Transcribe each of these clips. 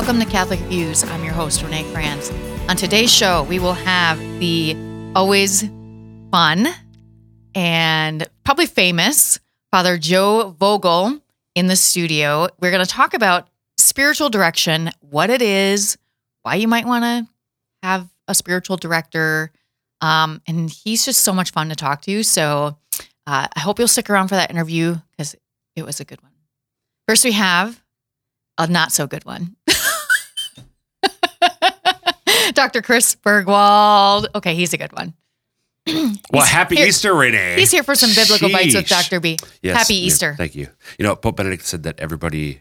Welcome to Catholic Views. I'm your host, Renee Kranz. On today's show, we will have the always fun and probably famous Father Joe Vogel in the studio. We're going to talk about spiritual direction, what it is, why you might want to have a spiritual director. Um, and he's just so much fun to talk to. So uh, I hope you'll stick around for that interview because it was a good one. First, we have a not so good one. Dr. Chris Burgwald. Okay, he's a good one. Well, happy here- Easter, Renee. He's here for some biblical bites with Dr. B. Yes, Happy yeah, Easter. Thank you. You know, Pope Benedict said that everybody,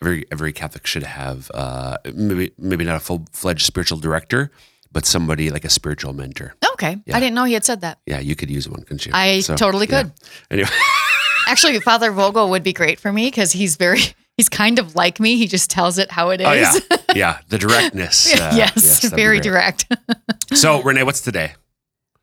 every every Catholic should have uh, maybe maybe not a full fledged spiritual director, but somebody like a spiritual mentor. Okay. Yeah. I didn't know he had said that. Yeah, you could use one, couldn't you? I totally yeah. could. Anyway, Actually, Father Vogel would be great for me because he's very, he's kind of like me. He just tells it how it is. oh yeah, yeah, the directness. uh, yes, that'd very direct. So, Renee, what's today?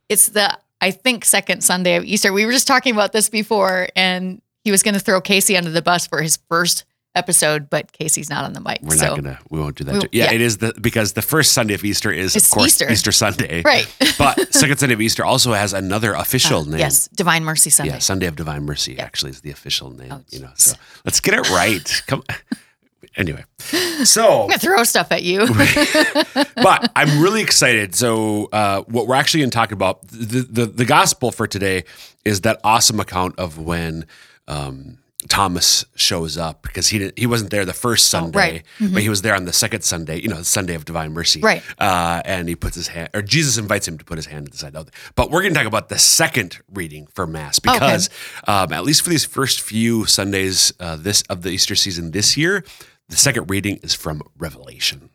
it's the, I think, second Sunday of Easter. We were just talking about this before, and he was going to throw Casey under the bus for his first episode, but Casey's not on the mic. We're so. not gonna. We won't do that. We- yeah, yeah. it is the because the first Sunday of Easter is It's of course Easter. Sunday, Right. but second Sunday of Easter also has another official name. Uh, Yes, Divine Mercy Sunday. Yeah, Sunday of Divine Mercy actually is the official name. Oh, you know, so let's get it right. Come. Anyway, so I'm to throw stuff at you. but I'm really excited. So, uh, what we're actually going to talk about the, the the gospel for today is that awesome account of when um, Thomas shows up because he didn't, he wasn't there the first Sunday, Oh, right. Mm-hmm. but he was there on the second Sunday. You know, the Sunday of Divine Mercy, Right. Uh, and he puts his hand, or Jesus invites him to put his hand at the side. But we're going to talk about the second reading for Mass Okay. because, um, at least for these first few Sundays uh, this of the Easter season this year, the second reading is from Revelation.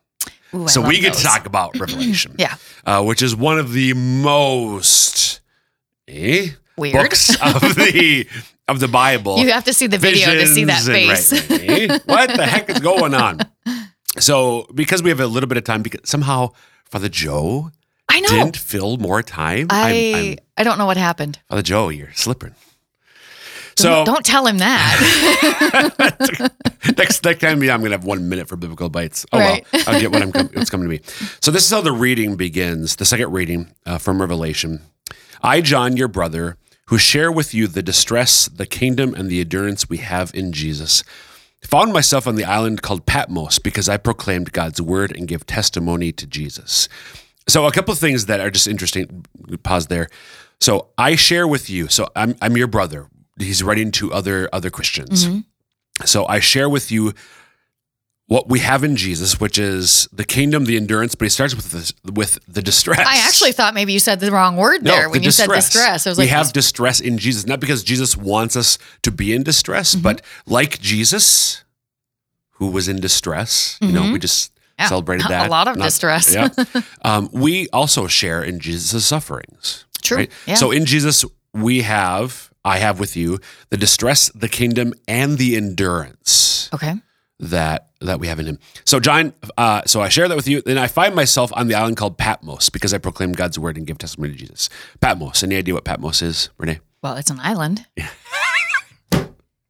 Ooh, So we get those. to talk about Revelation, Yeah. uh, which is one of the most eh, Weird. books of the of the Bible. You have to see the video to see that and- face. right? What the heck is going on? So because we have a little bit of time, because somehow Father Joe I know. didn't fill more time. I I'm, I'm, I don't know what happened. Father Joe, you're slipping. So don't tell him that. next next time, yeah, I'm gonna have one minute for biblical bites. Oh Right. well, I'll get what I'm com- what's coming to me. So this is how the reading begins. The second reading uh, from Revelation. I, John, your brother, who share with you the distress, the kingdom, and the endurance we have in Jesus, found myself on the island called Patmos because I proclaimed God's word and gave testimony to Jesus. So a couple of things that are just interesting. Pause there. So I share with you. So I'm I'm your brother. He's writing to other other Christians. Mm-hmm. So I share with you what we have in Jesus, which is the kingdom, the endurance. But he starts with this, with the distress. I actually thought maybe you said the wrong word there when the you said distress. I was we like, have distress in Jesus, not because Jesus wants us to be in distress, Mm-hmm. but like Jesus, who was in distress. You know, we just Mm-hmm. Yeah, celebrated that a lot of distress. Yeah. um, we also share in Jesus' sufferings. True, yeah. So in Jesus, we have, I have with you, the distress, the kingdom, and the endurance okay. That that we have in him. So John, uh, so I share that with you. Then I find myself on the island called Patmos because I proclaim God's word and give testimony to Jesus. Patmos. Any idea what Patmos is, Renee? Well, it's an island.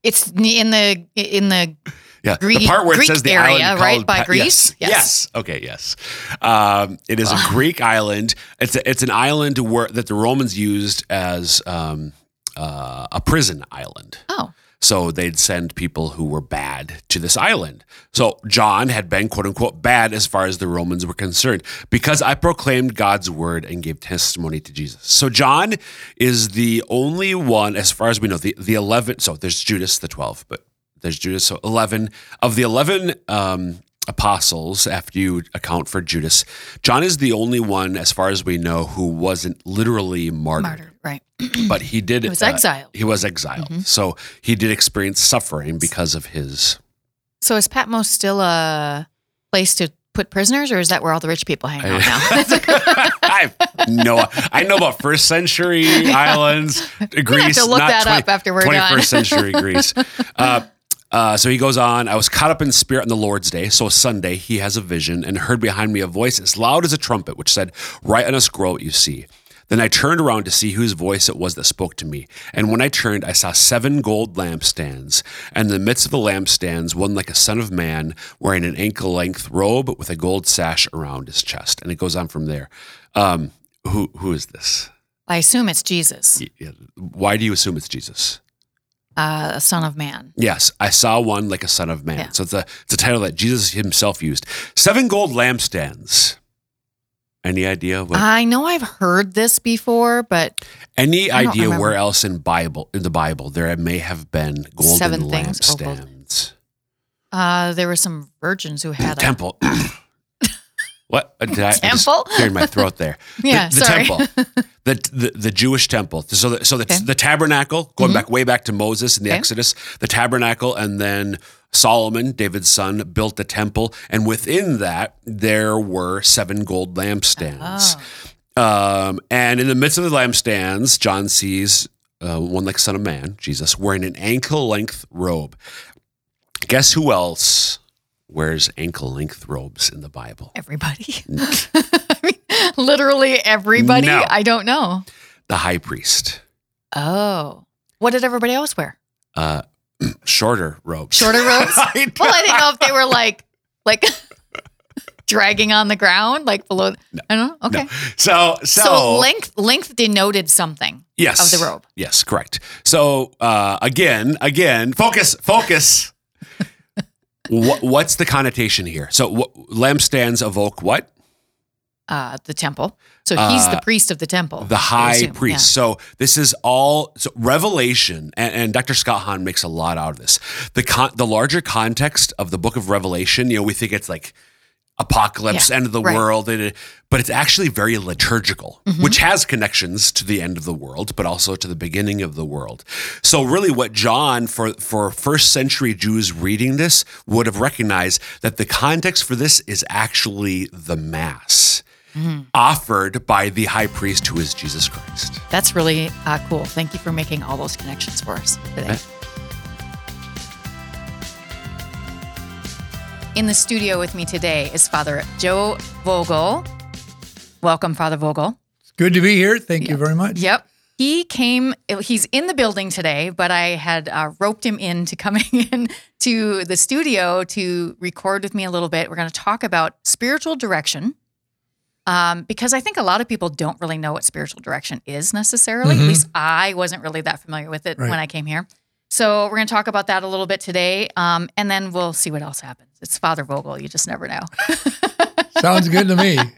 it's in the in the Yeah, Greek- the part where Greek it says the area, island right, by Pat- Greece? Yes. Yes. yes. Okay. Yes. Um, it is a Greek island. It's a, it's an island where that the Romans used as um, uh, a prison island. oh So they'd send people who were bad to this island. So John had been quote unquote bad as far as the Romans were concerned because I proclaimed God's word and gave testimony to Jesus. So John is the only one, as far as we know, the, the 11. So there's Judas, the 12, but there's Judas. So 11 of the 11 um, apostles, after you account for Judas, John is the only one, as far as we know, who wasn't literally martyred martyred right. but he did. He was exiled. He was exiled. So he did experience suffering because of his. So is Patmos still a place to put prisoners, or is that where all the rich people hang out now? I know. I know about first century islands, Greece. to look not that up after we're done. 21st century Greece. Uh, uh, so he goes on. I was caught up in spirit on the Lord's day. So Sunday, he has a vision and heard behind me a voice as loud as a trumpet, which said, "Write on a scroll what you see." Then I turned around to see whose voice it was that spoke to me. And when I turned, I saw seven gold lampstands. And in the midst of the lampstands, one like a son of man, wearing an ankle length robe with a gold sash around his chest. And it goes on from there. Um, who, who is this? I assume it's Jesus, Why do you assume it's Jesus? uh, a son of man. Yes, I saw one like a son of man. Yeah. So it's a it's a title that Jesus himself used. Seven gold lampstands. Any idea what? I know I've heard this before, but any I don't idea remember. where else in Bible in the Bible there may have been golden Seven things, oh, lampstands? uh, there were some virgins who had a Temple. what Uh, did I, I just Temple? cleared my throat there? Yeah, the, the sorry. temple, the, the the Jewish temple. So the, so the, Okay. the tabernacle, going back way back to Moses in the Okay. Exodus, the tabernacle, and then Solomon, David's son, built the temple, and within that there were seven gold lampstands. Oh. Um, and in the midst of the lampstands, John sees uh, one like Son of Man, Jesus, wearing an ankle length robe. Guess who else wears ankle length robes in the Bible? everybody. I mean, literally everybody. No. I don't know. The high priest. Oh, what did everybody else wear? Uh, shorter ropes. Shorter ropes. I well, I didn't know if they were like like dragging on the ground, like below. I don't know. Okay. So, so, So, length length denoted something. yes, of the rope. Yes, correct. So uh, again, again, focus, focus. what, what's the connotation here? So what, lampstands evoke what? Uh, the temple. So he's the Uh, priest of the temple. The high priest. So this is all so Revelation, and, and Dr. Scott Hahn makes a lot out of this. The con, the larger context of the book of Revelation, you know, we think it's like apocalypse, Yeah, end of the right. world, but it's actually very liturgical, Mm-hmm. which has connections to the end of the world, but also to the beginning of the world. So really, what John for for first century Jews reading this would have recognized that the context for this is actually the mass. Mm-hmm. Offered by the high priest who is Jesus Christ. That's really uh, cool. Thank you for making all those connections for us today. In the studio with me today is Father Joe Vogel. Welcome, Father Vogel. It's Good to be here. Thank you very much. Yep. He came, he's in the building today, but I had uh, roped him into coming in to the studio to record with me a little bit. We're going to talk about spiritual direction um, because I think a lot of people don't really know what spiritual direction is necessarily. At least I wasn't really that familiar with it Right. when I came here. So we're going to talk about that a little bit today, um, and then we'll see what else happens. It's Father Vogel. You just never know. Sounds good to me.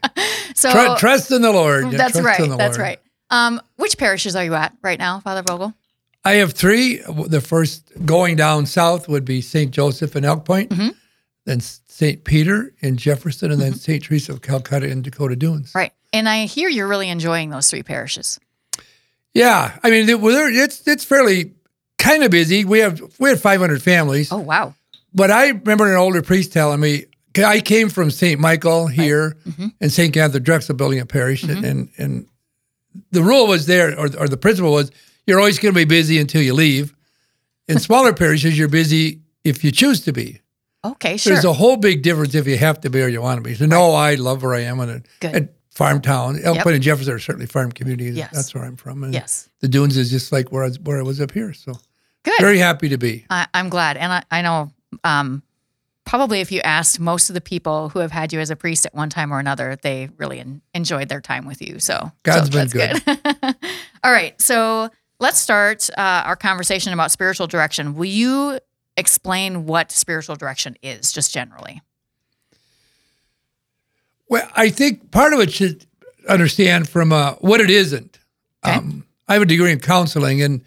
So Tru- trust in the Lord. That's trust right. That's Lord. right. Um, which parishes are you at right now, Father Vogel? I have three. The first going down south would be St. Joseph in Elk Point, Mm-hmm. Then St. Peter in Jefferson, and then St. Teresa of Calcutta in Dakota Dunes. Right. And I hear you're really enjoying those three parishes. Yeah, I mean, it, well, there- it's it's fairly kind of busy. We have we had 500 families, Oh, wow. but I remember an older priest telling me, I came from St. Michael here Mm-hmm. and St. Katharine Drexel building a parish, and and the rule was there, or, or the principle was, you're always going to be busy until you leave. In smaller parishes, you're busy if you choose to be. Okay, sure. There's a whole big difference if you have to be or you want to be. So no, I love where I am in a, Good. farm town. Elk Yep. Point and Jefferson are certainly farm communities. Yes. That's where I'm from. And yes. the dunes is just like where I was, where I was up here. So Good. very happy to be. I, I'm glad. And I, I know um, probably if you asked most of the people who have had you as a priest at one time or another, they really en- enjoyed their time with you. So God's so been that's good. All right. So let's start uh, our conversation about spiritual direction. Will you explain what spiritual direction is, just generally? Well, I think part of it should understand from uh, what it isn't. Okay. Um, I have a degree in counseling, and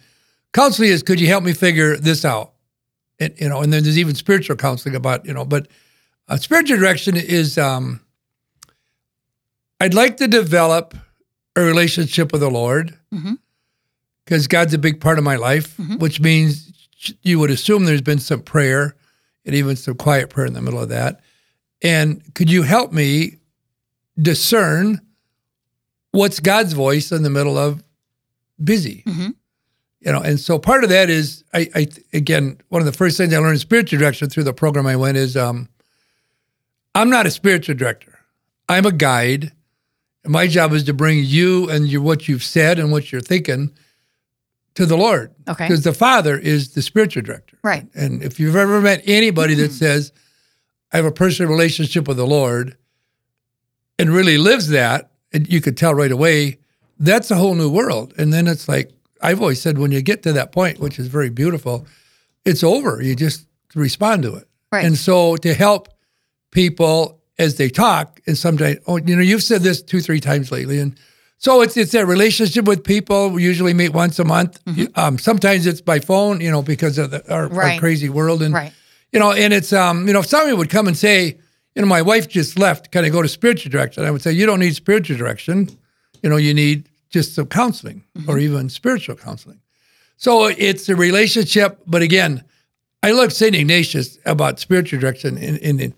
counseling is could you help me figure this out? And, you know, and then there's even spiritual counseling about you know, but uh, spiritual direction is um, I'd like to develop a relationship with the Lord because God's a big part of my life, Mhm. which means you would assume there's been some prayer and even some quiet prayer in the middle of that. And could you help me discern what's God's voice in the middle of busy? Mhm. You know, and so part of that is I, I again one of the first things I learned in spiritual direction through the program I went is um, I'm not a spiritual director. I'm a guide. And my job is to bring you and your, what you've said and what you're thinking to the Lord. Okay. Because the Father is the spiritual director. Right. And if you've ever met anybody that mm-hmm. says, I have a personal relationship with the Lord and really lives that, and you could tell right away, that's a whole new world. And then it's like, I've always said, when you get to that point, which is very beautiful, it's over. You just respond to it. Right. And so to help people as they talk, and sometimes, oh, you know, you've said this two, three times lately, and so it's it's that relationship with people. We usually meet once a month. Um, sometimes it's by phone, you know, because of the, our, our Mm-hmm. Crazy world, and Right. you know, and it's um, you know, if somebody would come and say, you know, my wife just left, can I go to spiritual direction? I would say, you don't need spiritual direction. You know, you need just some counseling or even spiritual counseling. So it's a relationship, but again, I look St. Ignatius about spiritual direction, and, and, and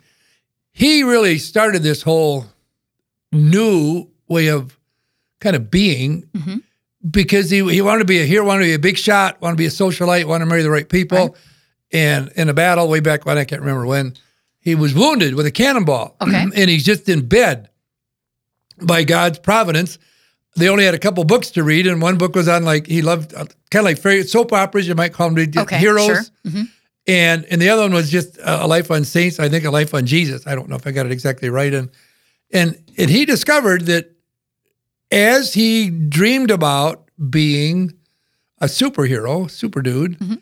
he really started this whole new way of kind of being because he, he wanted to be a hero, wanted to be a big shot, wanted to be a socialite, wanted to marry the right people. Right. And in a battle way back when, I can't remember when, he was wounded with a cannonball. Okay. and he's just in bed by God's providence. They only had a couple books to read, and one book was on like he loved uh, kind of like fairy soap operas. You might call them Okay, heroes. sure. Mhm. And and the other one was just a, a life on saints. I think a life on Jesus. I don't know if I got it exactly right. And and and he discovered that as he dreamed about being a superhero, super dude, Mhm.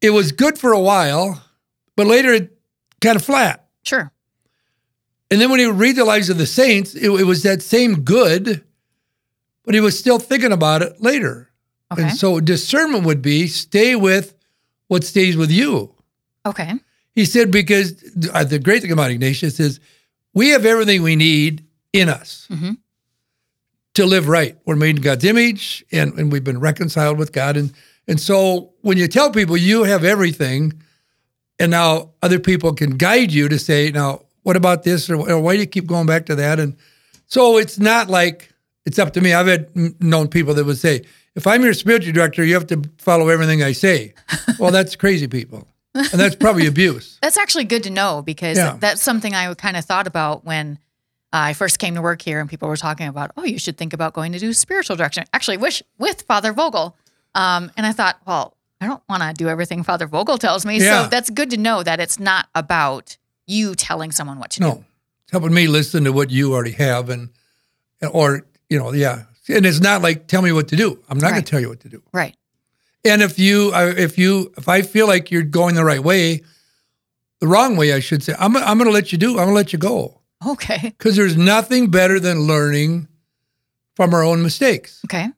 it was good for a while, but later it kind of flat. Sure. And then when he read the lives of the saints, it, it was that same good, but he was still thinking about it later. Okay. And so discernment would be stay with what stays with you. Okay. He said, because uh, the great thing about Ignatius is we have everything we need in us Mhm. To live right. We're made in God's image and, and we've been reconciled with God. And, and so when you tell people you have everything, and now other people can guide you to say, now, what about this? Or, or why do you keep going back to that? And so it's not like it's up to me. I've had known people that would say, if I'm your spiritual director, you have to follow everything I say. well, that's crazy people. And that's probably abuse. That's actually good to know because Yeah. that's something I kind of thought about when I first came to work here and people were talking about, oh, you should think about going to do spiritual direction. Actually, wish with Father Vogel. Um, and I thought, well, I don't want to do everything Father Vogel tells me. Yeah. So that's good to know that it's not about you telling someone what to do. No, it's helping me listen to what you already have, and or you know, yeah. And it's not like tell me what to do. I'm not going to tell you what to do. Right. And if you, if you, if I feel like you're going the right way, the wrong way, I should say, I'm, I'm going to let you do. I'm going to let you go Okay. because there's nothing better than learning from our own mistakes. Okay.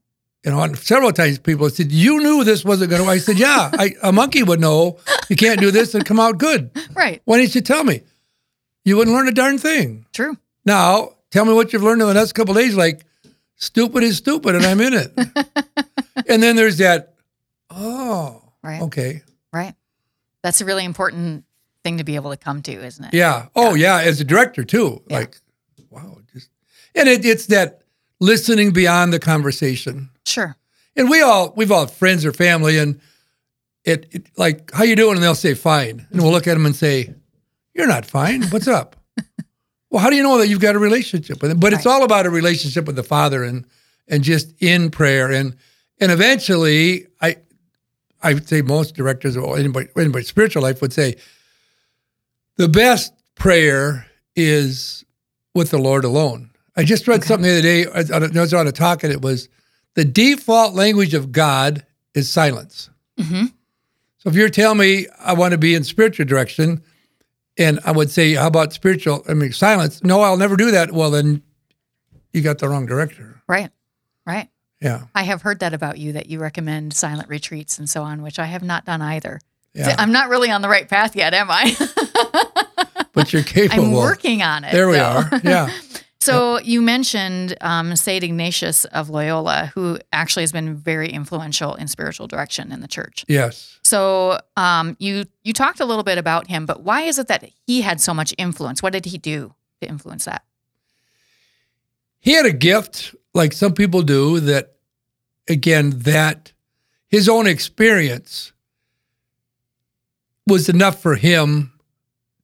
You know, and several times people said, "You knew this wasn't going to." I said, "Yeah, I, a monkey would know you can't do this and come out good. Right. Why didn't you tell me? You wouldn't learn a darn thing." True. Now, tell me what you've learned in the next couple of days. Like, stupid is stupid, and I'm in it. and then there's that. Oh, Right. okay, Right. That's a really important thing to be able to come to, isn't it? yeah. Oh, yeah. As a director too, Yeah. like, wow, just and it, it's that listening beyond the conversation. Sure. And we all we've all friends or family, and it, it like how you doing, and they'll say fine, and we'll look at them and say, "You're not fine. What's up?" well, how do you know that you've got a relationship with him? But it's all about a relationship with the Father, and and just in prayer, and and eventually, I I would say most directors or anybody anybody spiritual life would say the best prayer is with the Lord alone. I just read Okay. something the other day. I was on a talk, and it was the default language of God is silence. hmm So if you're telling me I want to be in spiritual direction, and I would say, how about spiritual? I mean, silence. No, I'll never do that. Well, then you got the wrong director. Right. Right. Yeah, I have heard that about you that you recommend silent retreats and so on, which I have not done either. Yeah. I'm not really on the right path yet, am I? but you're capable. I'm working on it. There we though. are. Yeah. So you mentioned um, Saint Ignatius of Loyola, who actually has been very influential in spiritual direction in the church. Yes. So um, you you talked a little bit about him, but why is it that he had so much influence? What did he do to influence that? he had a gift like some people do that again that his own experience was enough for him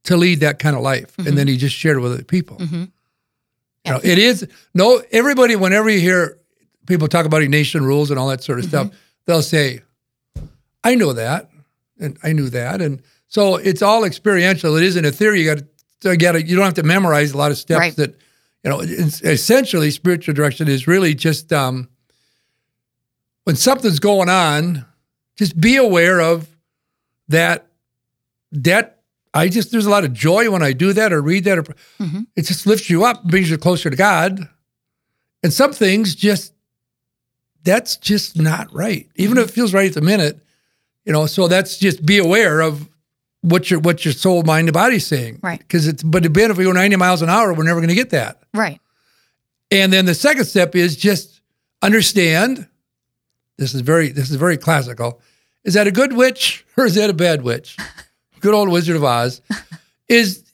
to lead that kind of life Mhm. and then he just shared it with other people hmm You know, it is no everybody. Whenever you hear people talk about Ignatian rules and all that sort of stuff, they'll say, "I know that, and I knew that," and so it's all experiential. It isn't a theory. You got to get it. You don't have to memorize a lot of steps Right. that you know. Essentially, spiritual direction is really just um, when something's going on, just be aware of that. That I just there's a lot of joy when I do that or read that or Mhm. it just lifts you up, brings you closer to God. And some things just that's just not right. Even if it feels right at the minute, you know, so that's just be aware of what your what your soul, mind, and body's saying. Right. Because it's but again, if we go 90 miles an hour, we're never gonna get that. Right. And then the second step is just understand. This is very this is very classical. Is that a good witch or is that a bad witch? Good old Wizard of Oz. Is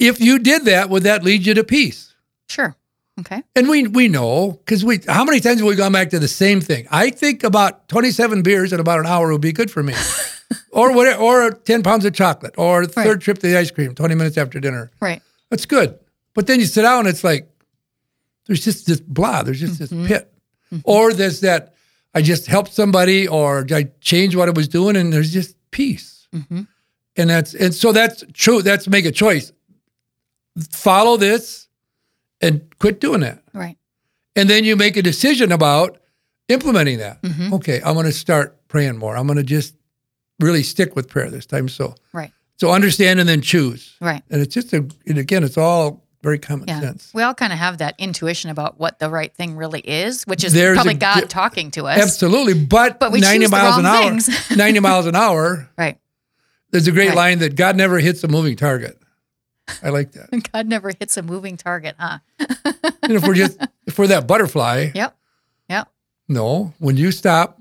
if you did that, would that lead you to peace? Sure. Okay. And we we know because we how many times have we gone back to the same thing? I think about twenty seven beers in about an hour would be good for me, or what, or ten pounds of chocolate, or the third Right. trip to the ice cream twenty minutes after dinner. Right. That's good. But then you sit down, and it's like there's just this blah. There's just Mm-hmm. this pit, or there's that I just helped somebody, or I changed what I was doing, and there's just peace. Mhm. And that's and so that's true. That's make a choice. Follow this, and quit doing that. Right. And then you make a decision about implementing that. Mhm. Okay, I'm going to start praying more. I'm going to just really stick with prayer this time. So, Right. so understand and then choose. Right. And it's just a, and again, it's all very common Yeah. sense. We all kind of have that intuition about what the right thing really is, which is There's probably a God talking to us. Absolutely, but, But we 90 choose the miles an hour. things. 90 miles an hour. Right. There's a great Right. line that God never hits a moving target. I like that. God never hits a moving target, huh? and if we're just if we're that butterfly, Yep. Yep. no, when you stop,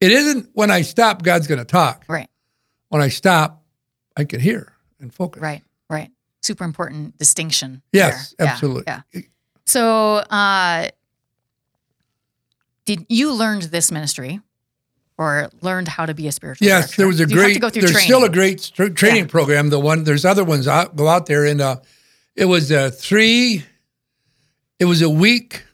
it isn't when I stop God's going to talk. Right. When I stop, I can hear and focus. Right. Right. Super important distinction. Yes, there. Yeah, absolutely. Yeah. So, uh, did you learned this ministry, or learned how to be a spiritual? Yes, director? there was a you great. to go through there's training? still a great str- training Yeah. program. The one there's other ones out go out there and uh, it was uh, three. It was a week.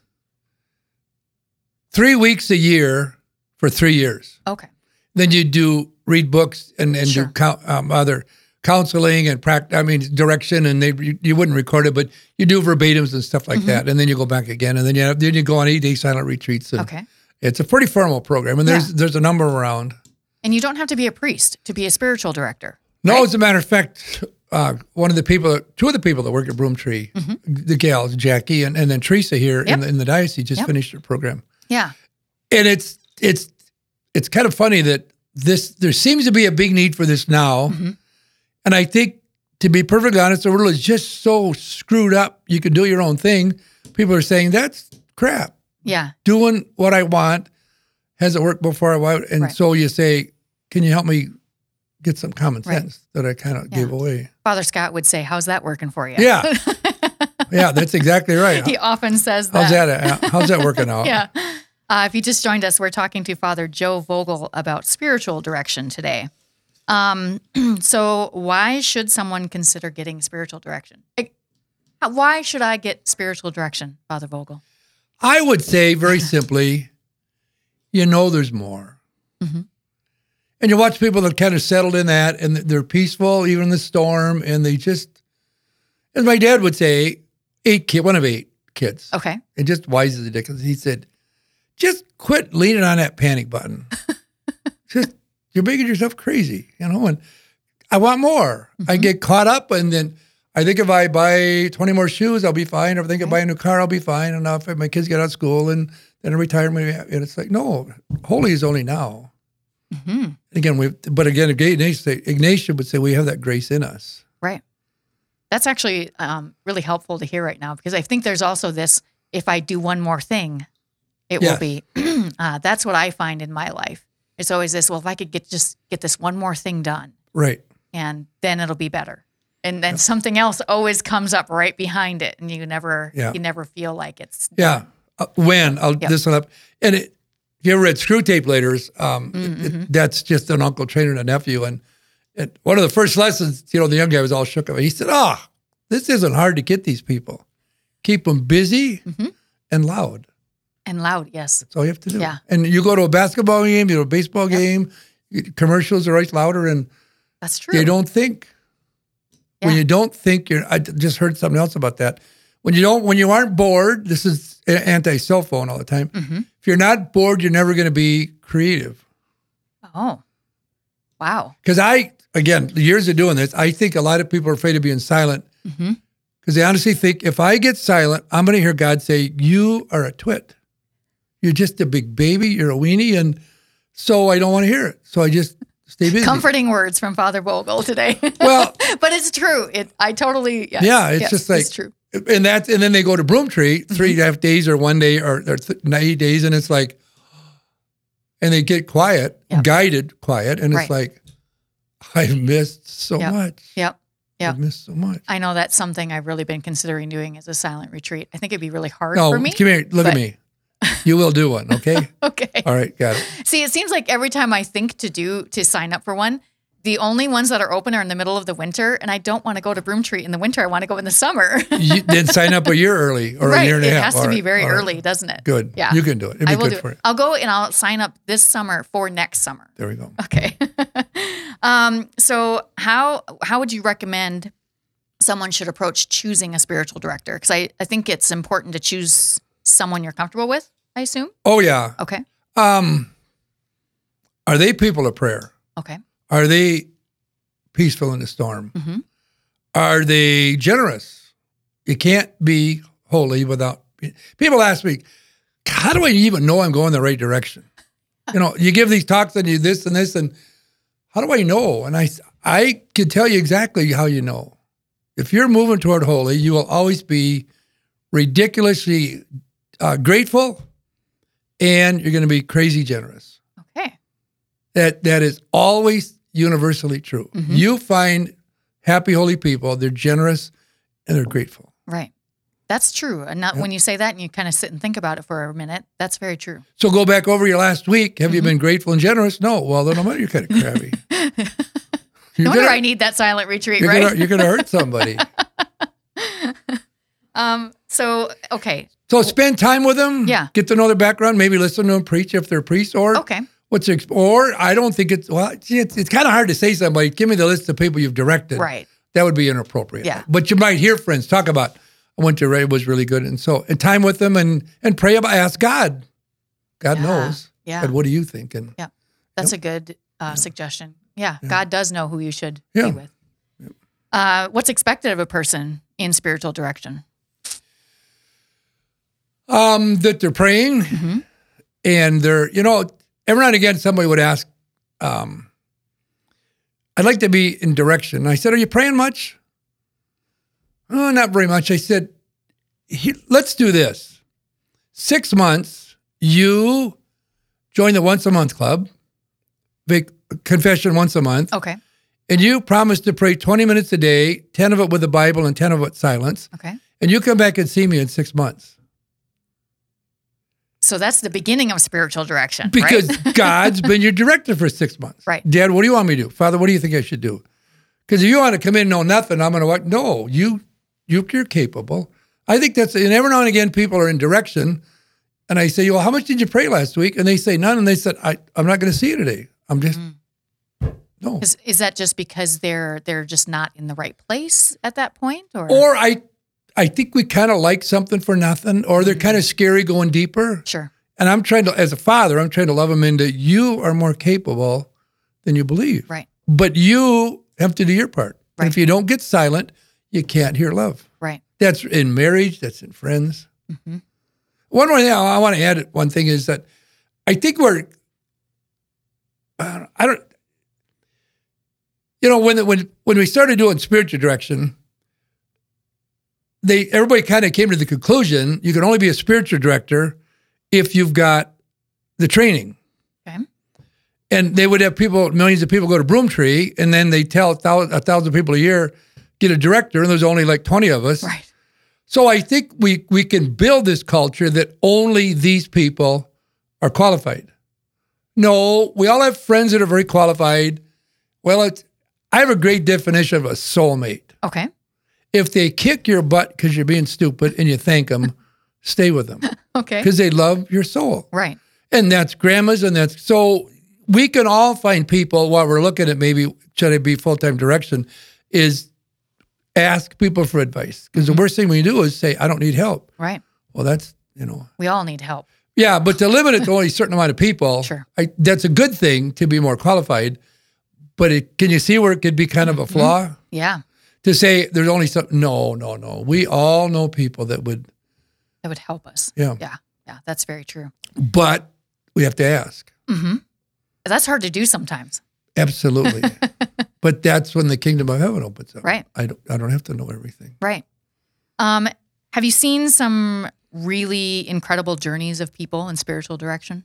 Three weeks a year for three years. Okay. Then you do read books and, and Sure. do um, other counseling and practice. I mean direction, and they you, you wouldn't record it, but you do verbatims and stuff Mm-hmm. like that. And then you go back again, and then you have, then you go on eight day silent retreats. And Okay. It's a pretty formal program, and there's there's a number around. And you don't have to be a priest to be a spiritual director. No, right? as a matter of fact, uh, one of the people, two of the people that work at Broomtree, the gals, Jackie and, and then Teresa here Mm-hmm. Yep. in, the, in the diocese just Yep. finished their program. Yeah. And it's it's it's kind of funny that this there seems to be a big need for this now, Mm-hmm. and I think to be perfectly honest, the world is just so screwed up. You can do your own thing. People are saying that's crap. Yeah. Doing what I want hasn't worked before I want, and Right. so you say, "Can you help me get some common Right. sense that I kind of Yeah. gave away?" Father Scott would say, "How's that working for you?" Yeah, yeah, that's exactly right. he often says that. How's that? uh, How's that working out? yeah. Uh, if you just joined us, we're talking to Father Joe Vogel about spiritual direction today. Um, so, why should someone consider getting spiritual direction? Like, Why should I get spiritual direction, Father Vogel? I would say very simply, you know, there's more. Mhm. And you watch people that kind of settled in that and they're peaceful, even in the storm, and they just, as my dad would say, eight kid, one of eight kids, Okay. and just wise as ridiculous. He said, just quit leaning on that panic button. just, you're making yourself crazy, you know, and I want more. I get caught up and then I think if I buy 20 more shoes, I'll be fine. If I think I buy a new car, I'll be fine. And if my kids get out of school and then I retire, maybe, and it's like, no, holy is only now. hmm Again, we, but again, Ignatius, Ignatius would say we have that grace in us. Right. That's actually um, really helpful to hear right now because I think there's also this if I do one more thing, it will be. uh, that's what I find in my life. It's always this well, if I could get just get this one more thing done, Right. and then it'll be better. And then something else always comes up right behind it, and you never Yeah. you never feel like it's Yeah. Uh, when I'll Yep. this one up. And it, if you ever read Screwtape Letters, um, Mm-hmm. it- that's just an uncle training a nephew. And, and one of the first lessons, you know, the young guy was all shook up. He said, "Ah, this isn't hard to get these people. keep them busy Mhm. and loud. And loud, yes. That's all you have to do. Yeah. And you go to a basketball game, you go to a baseball Yep. game, commercials are always louder, and That's true. they don't think. When you don't think, you're. I just heard something else about that. When you don't, when you aren't bored, this is anti cell phone all the time. Mhm. If you're not bored, you're never going to be creative. Oh. Wow. Because I, again, the years of doing this, I think a lot of people are afraid of being silent because they honestly think if I get silent, I'm going to hear God say, "You are a twit. You're just a big baby. You're a weenie," and so I don't want to hear it. So I just stay busy. Comforting words from Father Vogel today. Well, but it's true. It I totally yes, Yeah, it's yes, just like- it's true. and that's and then they go to Broomtree mm-hmm. 3 half days or one day or, or th- eight days, and it's like, and they get quiet, Yep. guided quiet, and it's Right. like, I've missed so Yep. much. Yep. Yep. I've missed so much. I know that's something I've really been considering doing as a silent retreat. I think it'd be really hard No, for me. come here, look at me. You will do one, okay? Okay. All right, got it. See, it seems like every time I think to do to sign up for one, the only ones that are open are in the middle of the winter, and I don't want to go to Broomtree in the winter. I want to go in the summer. You did sign up a year early or right. a year and a half. it has to All be very all right. early, doesn't it? Good. Yeah. You can do it. It'd be I will good do for it. you. I'll go and I'll sign up this summer for next summer. There we go. Okay. um, so how how would you recommend someone should approach choosing a spiritual director? Because I, I think it's important to choose someone you're comfortable with, I assume. Oh yeah. Okay. Um, are they people of prayer? Okay. Are they peaceful in the storm? Mhm. Are they generous? You can't be holy without. People ask me, how do I even know I'm going the right direction? You know, you give these talks and you this and this, and how do I know? And I, I can tell you exactly how you know. If you're moving toward holy, you will always be ridiculously uh, grateful, and you're going to be crazy generous. Okay. That that is always universally true. Mhm. You find happy, holy people; they're generous and they're grateful. Right. That's true. And not Yep. when you say that and you kind of sit and think about it for a minute, that's very true. So go back over your last week. Have you Mm-hmm. been grateful and generous? No. Well, then no matter you're kind of crabby. No wonder I need that silent retreat, you're right? gonna you're gonna hurt somebody. um, so okay. So spend time with them. Yeah. Get to know their background. Maybe listen to them preach if they're priests. Or Okay. what's your, or I don't think it's well. It's, it's kind of hard to say somebody. Give me the list of people you've directed. Right. That would be inappropriate. Yeah. But you might hear friends talk about. I went to Ray it was really good, and so and time with them and and pray about. Ask God. God Yeah. knows. Yeah. God, what do you think? And yeah, That's a good uh, suggestion. Yeah, God does know who you should Yeah. be with. Uh, what's expected of a person in spiritual direction? Um, that they're praying, Mhm. and they're you know every now and again somebody would ask, um, I'd like to be in direction. I said, Are you praying much? Oh, not very much. I said, "He- Let's do this. Six months, you join the once a month club, big confession once a month, Okay. and you promise to pray 20 minutes a day, 10 of it with the Bible and 10 of it silence, Okay. and you come back and see me in six months. So that's the beginning of spiritual direction, Because right? God's been your director for six months. Right. Dad, what do you want me to do? Father, what do you think I should do? Because if you want to come in and know nothing, I'm going to what? No, you, you, you're capable. I think that's, and every now and again, people are in direction. And I say, well, how much did you pray last week? And they say none. And they said, I, I'm not going to see you today. I'm just, Mm. no. is, is that just because they're they're just not in the right place at that point, or Or I, I think we kind of like something for nothing, or they're kind of scary going deeper. sure? And I'm trying to, as a father, I'm trying to love them into you are more capable than you believe. Right. But you have to do your part. And Right. if you don't get silent, you can't hear love. Right. That's in marriage, that's in friends. Mhm. One more thing I, want to add one thing is that I think we're, I don't, you know, when, when, when we started doing spiritual direction, they, everybody kind of came to the conclusion you can only be a spiritual director if you've got the training. Okay. And they would have people, millions of people go to Broomtree, and then they tell a thousand, a thousand people a year, get a director, and there's only like 20 of us. Right. So I think we we can build this culture that only these people are qualified. No, we all have friends that are very qualified. Well, it's I have a great definition of a soulmate. Okay. If they kick your butt because you're being stupid and you thank them, stay with them Okay. because they love your soul. Right. And that's grandmas, and that's so we can all find people while we're looking at maybe should I be full time direction, is ask people for advice. Because Mm-hmm. the worst thing we do is say, I don't need help. Right. Well, that's, you know, We all need help. yeah, but to limit it to only a certain amount of people, Sure. I, that's a good thing to be more qualified. But it, can you see where it could be kind of Mm-hmm. a flaw? Yeah. To say there's only some, no, no, no. We all know people that would, That would help us. yeah. Yeah. Yeah. That's very true. But we have to ask. Mm-hmm. That's hard to do sometimes. Absolutely. but that's when the kingdom of heaven opens up. Right. I don't, I don't have to know everything. Right. Um, have you seen some really incredible journeys of people in spiritual direction?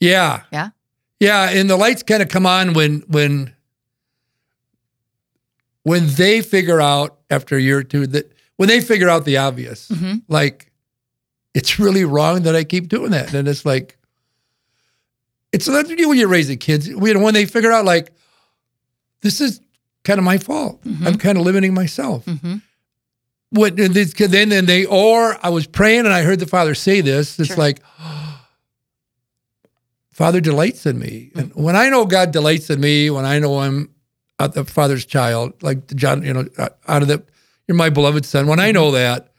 Yeah. Yeah. Yeah. And the lights kind of come on when, when, when they figure out after a year or two that when they figure out the obvious, Mm-hmm. like it's really wrong that I keep doing that. And it's like, it's that's when you're raising kids. When they figure out like, this is kind of my fault. Mhm. I'm kind of limiting myself. Mm-hmm. What and then then they or I was praying and I heard the Father say this. It's Sure. like, Father delights in me, and when I know God delights in me, when I know I'm uh, the Father's child, like John, you know, uh, out of the, you're my beloved Son. When I know that,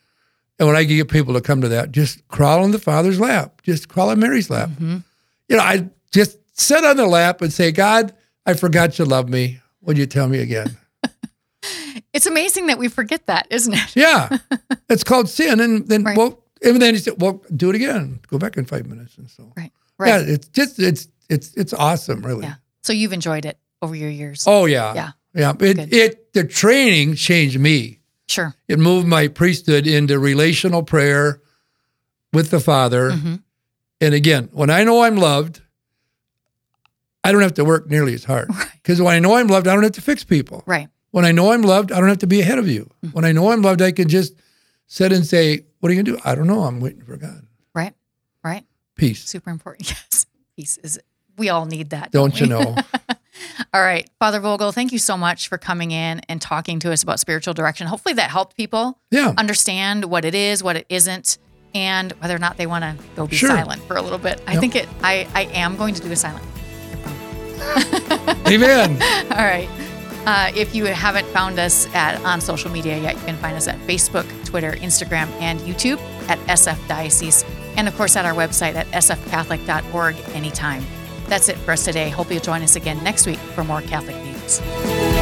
and when I get people to come to that, just crawl on the Father's lap, just crawl on Mary's lap. Mm-hmm. You know, I just sit on the lap and say, God, I forgot you love me. Would you tell me again? It's amazing that we forget that, isn't it? Yeah, it's called sin, and then Right. well, and then he said, "Well, do it again. Go back in five minutes." And so, Right. right. yeah, it's just it's it's it's awesome, really. Yeah. So you've enjoyed it over your years. Oh yeah, Yeah. yeah. Good. It it the training changed me. Sure. It moved my priesthood into relational prayer with the Father. hmm And again, when I know I'm loved, I don't have to work nearly as hard. Right. Because when I know I'm loved, I don't have to fix people. Right. When I know I'm loved, I don't have to be ahead of you. Mm-hmm. When I know I'm loved, I can just sit and say, What are you going to do? I don't know. I'm waiting for God. Right. Right. Peace. Super important. Yes. Peace is. We all need that. Don't we? you know? All right, Father Vogel, thank you so much for coming in and talking to us about spiritual direction. Hopefully, that helped people Yeah. understand what it is, what it isn't, and whether or not they want to go be Sure. silent for a little bit. I think it. I I am going to do a silent. Amen. All right. Uh, if you haven't found us at on social media yet, you can find us at Facebook, Twitter, Instagram, and YouTube at SF Diocese, and of course at our website at sfcatholic.org anytime. That's it for us today. Hope you'll join us again next week for more Catholic news.